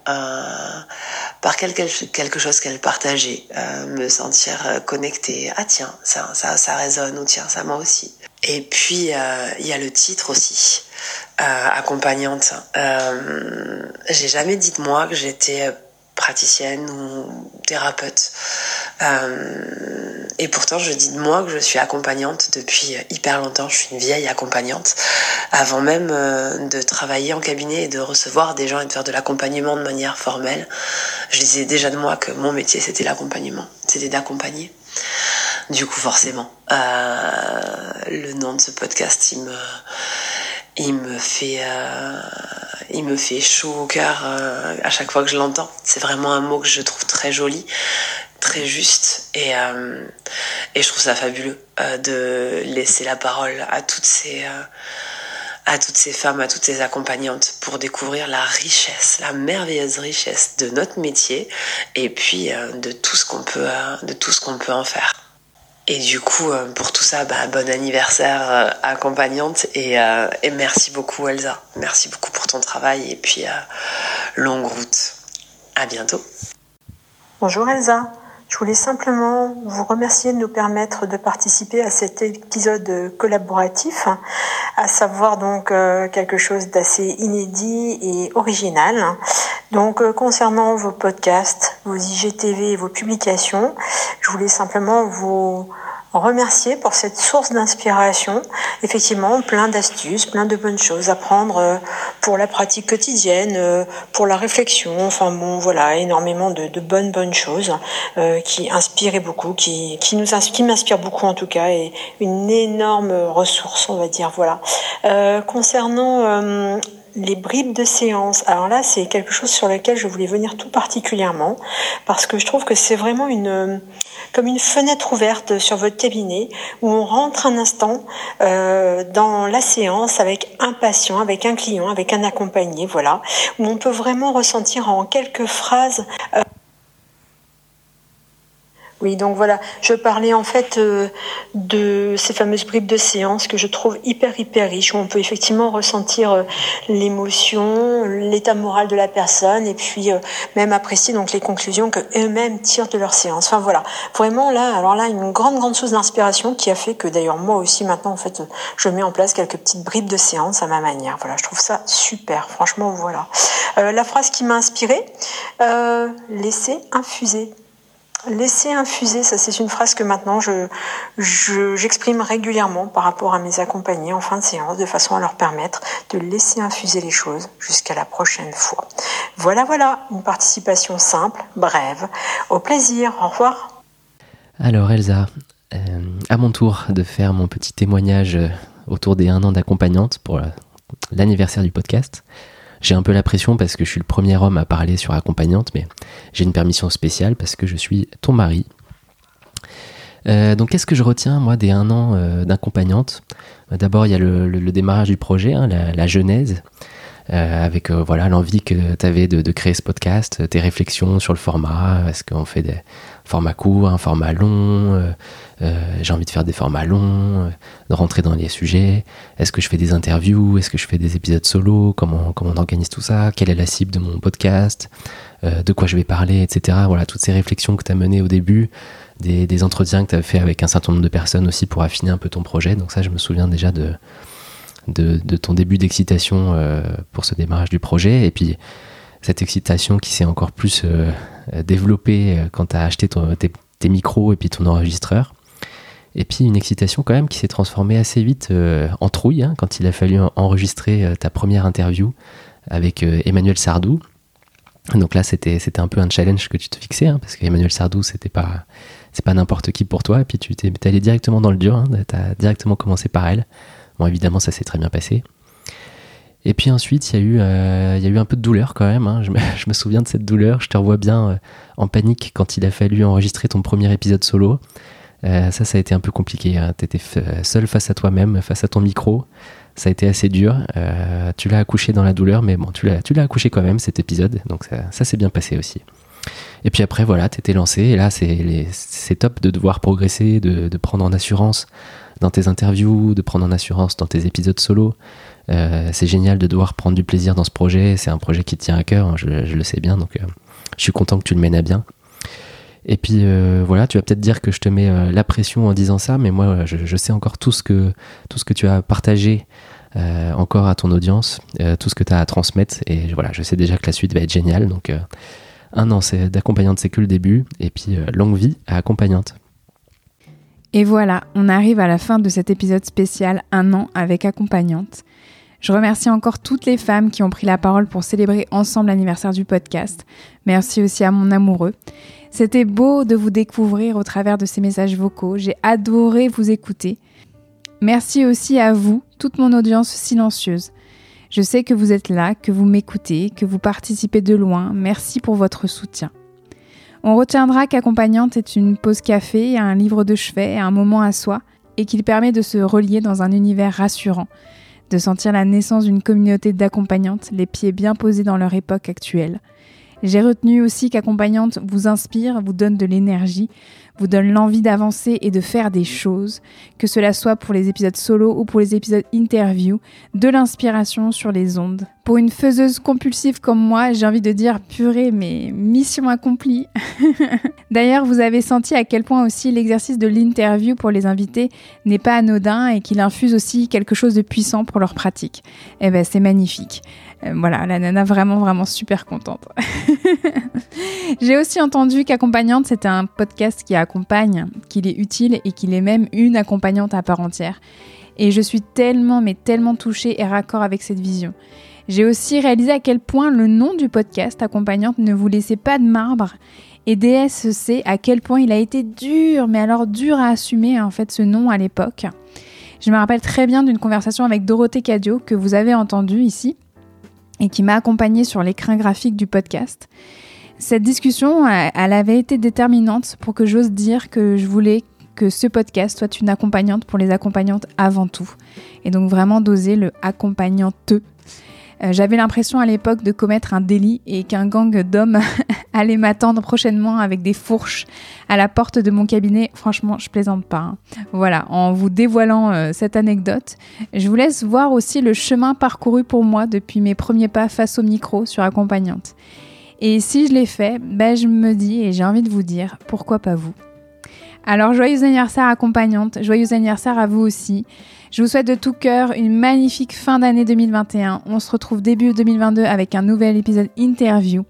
par quelque, quelque chose qu'elle partageait, euh, me sentir euh, connectée. Ah tiens, ça, ça, ça résonne, ou tiens, ça moi aussi. Et puis, euh, il y a le titre aussi, accompagnante. J'ai jamais dit de moi que j'étais praticienne ou thérapeute. Euh, et pourtant, je dis de moi que je suis accompagnante depuis hyper longtemps. Je suis une vieille accompagnante. Avant même euh, de travailler en cabinet et de recevoir des gens et de faire de l'accompagnement de manière formelle, je disais déjà de moi que mon métier, c'était l'accompagnement. C'était d'accompagner. Du coup, forcément, euh, le nom de ce podcast, il me, il me fait, il me fait chaud au cœur euh, à chaque fois que je l'entends. C'est vraiment un mot que je trouve très joli, très juste, et, euh, et je trouve ça fabuleux euh, de laisser la parole à toutes ces à toutes ces femmes, à toutes ces accompagnantes pour découvrir la richesse, la merveilleuse richesse de notre métier et puis de tout ce qu'on peut, de tout ce qu'on peut en faire. Et du coup, euh, pour tout ça, bah, bon anniversaire euh, accompagnante et, euh, et merci beaucoup Elsa. Merci beaucoup pour ton travail et puis longue route. À bientôt. Bonjour Elsa, je voulais simplement vous remercier de nous permettre de participer à cet épisode collaboratif, à savoir donc euh, quelque chose d'assez inédit et original. Donc euh, concernant vos podcasts, vos IGTV et vos publications, je voulais simplement vous remercier pour cette source d'inspiration. Effectivement, plein d'astuces, plein de bonnes choses à prendre euh, pour la pratique quotidienne, euh, pour la réflexion. Enfin bon, voilà, énormément de, de bonnes bonnes choses euh, qui inspirent beaucoup, qui, qui nous qui m'inspirent beaucoup en tout cas, et une énorme ressource, on va dire. Voilà. Euh, concernant euh, les bribes de séance. Alors là, c'est quelque chose sur lequel je voulais venir tout particulièrement parce que je trouve que c'est vraiment une comme une fenêtre ouverte sur votre cabinet où on rentre un instant euh, dans la séance avec un patient, avec un client, avec un accompagné, voilà, où on peut vraiment ressentir en quelques phrases. euh, oui, donc voilà, je parlais en fait euh, de ces fameuses bribes de séance que je trouve hyper hyper riches, où on peut effectivement ressentir euh, l'émotion, l'état moral de la personne, et puis euh, même apprécier donc les conclusions que eux-mêmes tirent de leur séance. Enfin voilà, vraiment là, alors là, une grande grande source d'inspiration qui a fait que d'ailleurs moi aussi maintenant en fait, je mets en place quelques petites bribes de séance à ma manière. Voilà, je trouve ça super. Franchement, voilà. La phrase qui m'a inspirée, laissez infuser. Laisser infuser, ça c'est une phrase que maintenant je, je- j'exprime régulièrement par rapport à mes accompagnés en fin de séance, de façon à leur permettre de laisser infuser les choses jusqu'à la prochaine fois. Voilà, voilà, une participation simple, brève. Au plaisir, au revoir. Alors Elsa, euh, à mon tour de faire mon petit témoignage euh, autour des un an d'accompagnante pour euh, l'anniversaire du podcast. J'ai un peu la pression parce que je suis le premier homme à parler sur accompagnante, mais j'ai une permission spéciale parce que je suis ton mari. Euh, donc qu'est-ce que je retiens moi des un an euh, d'accompagnante? D'abord il y a le, démarrage du projet, hein, la, genèse, euh, avec voilà l'envie que tu avais de, de créer ce podcast, tes réflexions sur le format, est-ce qu'on fait des formats courts, un format long, euh, euh, j'ai envie de faire des formats longs, euh, de rentrer dans les sujets, est-ce que je fais des interviews, est-ce que je fais des épisodes solo, comment, comment on organise tout ça, quelle est la cible de mon podcast, de quoi je vais parler, etc. Voilà, toutes ces réflexions que tu as menées au début, des, entretiens que tu as fait avec un certain nombre de personnes aussi pour affiner un peu ton projet. Donc ça, je me souviens déjà de, de, ton début d'excitation pour ce démarrage du projet. Et puis cette excitation qui s'est encore plus euh, développée euh, quand tu as acheté tes, micros et puis ton enregistreur. Et puis une excitation quand même qui s'est transformée assez vite euh, en trouille hein, quand il a fallu en- enregistrer ta première interview avec Emmanuel Sardou. Donc là, c'était un peu un challenge que tu te fixais, hein, parce qu'Emmanuel Sardou, c'était pas c'est pas n'importe qui pour toi. Et puis tu t'es allé directement dans le dur, hein, tu as directement commencé par elle. Bon, évidemment, ça s'est très bien passé. Et puis ensuite, il y, a eu, euh, il y a eu un peu de douleur quand même. hein. Je, me, souviens de cette douleur. Je te revois bien euh, en panique quand il a fallu enregistrer ton premier épisode solo. Euh, ça, ça a été un peu compliqué. Hein. Tu étais seul face à toi-même, face à ton micro. Ça a été assez dur. Tu l'as accouché dans la douleur, mais bon, tu l'as, accouché quand même cet épisode. Donc ça, ça s'est bien passé aussi. Et puis après, voilà, t'étais lancé. Et là, c'est, top de devoir progresser, de prendre en assurance dans tes interviews, de prendre en assurance dans tes épisodes solo. Euh, c'est génial de devoir prendre du plaisir dans ce projet. C'est un projet qui te tient à cœur, hein, je, le sais bien. Donc, euh, je suis content que tu le mènes à bien. Et puis euh, voilà, tu vas peut-être dire que je te mets la pression en disant ça, mais moi, je, je sais encore tout ce que tout ce que tu as partagé encore à ton audience, tout ce que tu as à transmettre. Et voilà, je sais déjà que la suite va être géniale. Donc, un an d'accompagnante, c'est que le début. Et puis, longue vie à accompagnante. Et voilà, on arrive à la fin de cet épisode spécial Un an avec accompagnante. Je remercie encore toutes les femmes qui ont pris la parole pour célébrer ensemble l'anniversaire du podcast. Merci aussi à mon amoureux. C'était beau de vous découvrir au travers de ces messages vocaux. J'ai adoré vous écouter. Merci aussi à vous, toute mon audience silencieuse. Je sais que vous êtes là, que vous m'écoutez, que vous participez de loin. Merci pour votre soutien. On retiendra qu'accompagnante est une pause café, un livre de chevet, un moment à soi, et qu'il permet de se relier dans un univers rassurant, de sentir la naissance d'une communauté d'accompagnantes, les pieds bien posés dans leur époque actuelle. J'ai retenu aussi qu'accompagnante vous inspire, vous donne de l'énergie, vous donne l'envie d'avancer et de faire des choses, que cela soit pour les épisodes solo ou pour les épisodes interview, de l'inspiration sur les ondes. Pour une faiseuse compulsive comme moi, j'ai envie de dire purée, mais mission accomplie. D'ailleurs, vous avez senti à quel point aussi l'exercice de l'interview pour les invités n'est pas anodin et qu'il infuse aussi quelque chose de puissant pour leur pratique. Eh ben, c'est magnifique. Euh, voilà, la nana vraiment, vraiment super contente. J'ai aussi entendu qu'accompagnante, c'était un podcast qui accompagne, qu'il est utile et qu'il est même une accompagnante à part entière. Et je suis tellement, mais tellement touchée et raccord avec cette vision. J'ai aussi réalisé à quel point le nom du podcast accompagnante ne vous laissait pas de marbre. Et DS sait à quel point il a été dur, mais alors dur à assumer en fait ce nom à l'époque. Je me rappelle très bien d'une conversation avec Dorothée Cadio que vous avez entendue ici et qui m'a accompagnée sur l'écran graphique du podcast. Cette discussion, elle avait été déterminante pour que j'ose dire que je voulais que ce podcast soit une accompagnante pour les accompagnantes avant tout. Et donc vraiment d'oser le accompagnanteux. Euh, j'avais l'impression à l'époque de commettre un délit et qu'un gang d'hommes allait m'attendre prochainement avec des fourches à la porte de mon cabinet. Franchement, je plaisante pas. Hein. Voilà, en vous dévoilant euh, cette anecdote, je vous laisse voir aussi le chemin parcouru pour moi depuis mes premiers pas face au micro sur accompagnante. Et si je l'ai fait, ben je me dis et j'ai envie de vous dire, pourquoi pas vous? Alors joyeux anniversaire accompagnante, joyeux anniversaire à vous aussi. Je vous souhaite de tout cœur une magnifique fin d'année 2021. On se retrouve début 2022 avec un nouvel épisode interview.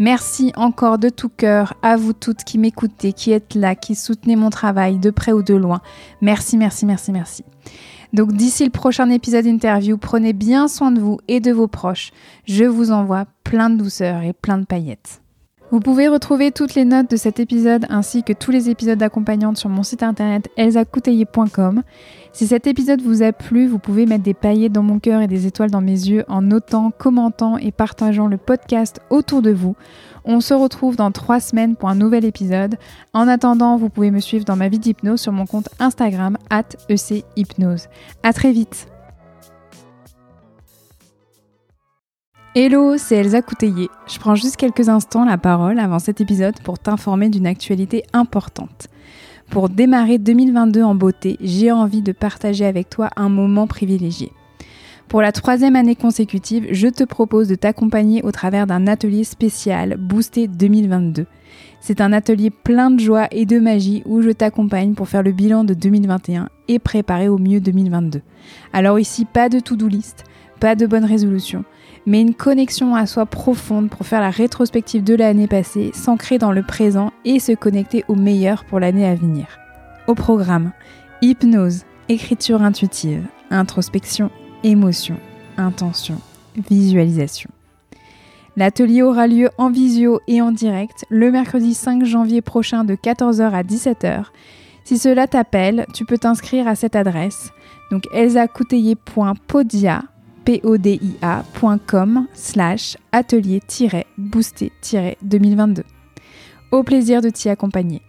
Merci encore de tout cœur à vous toutes qui m'écoutez, qui êtes là, qui soutenez mon travail de près ou de loin. Merci, merci, merci, merci. Donc d'ici le prochain épisode interview, prenez bien soin de vous et de vos proches. Je vous envoie plein de douceur et plein de paillettes. Vous pouvez retrouver toutes les notes de cet épisode ainsi que tous les épisodes d'accompagnante sur mon site internet elsacouteiller.com. Si cet épisode vous a plu, vous pouvez mettre des paillettes dans mon cœur et des étoiles dans mes yeux en notant, commentant et partageant le podcast autour de vous. On se retrouve dans trois semaines pour un nouvel épisode. En attendant, vous pouvez me suivre dans ma vie d'hypnose sur mon compte Instagram at echypnose. À très vite Hello, c'est Elsa Couteillé. Je prends juste quelques instants la parole avant cet épisode pour t'informer d'une actualité importante. Pour démarrer 2022 en beauté, j'ai envie de partager avec toi un moment privilégié. Pour la troisième année consécutive, je te propose de t'accompagner au travers d'un atelier spécial Boosté 2022. C'est un atelier plein de joie et de magie où je t'accompagne pour faire le bilan de 2021 et préparer au mieux 2022. Alors ici, pas de to-do list, pas de bonne résolution, mais une connexion à soi profonde pour faire la rétrospective de l'année passée, s'ancrer dans le présent et se connecter au meilleur pour l'année à venir. Au programme, hypnose, écriture intuitive, introspection, émotion, intention, visualisation. L'atelier aura lieu en visio et en direct le mercredi 5 janvier prochain de 14h à 17h. Si cela t'appelle, tu peux t'inscrire à cette adresse, donc podia.com slash atelier-boosté-2022. Au plaisir de t'y accompagner.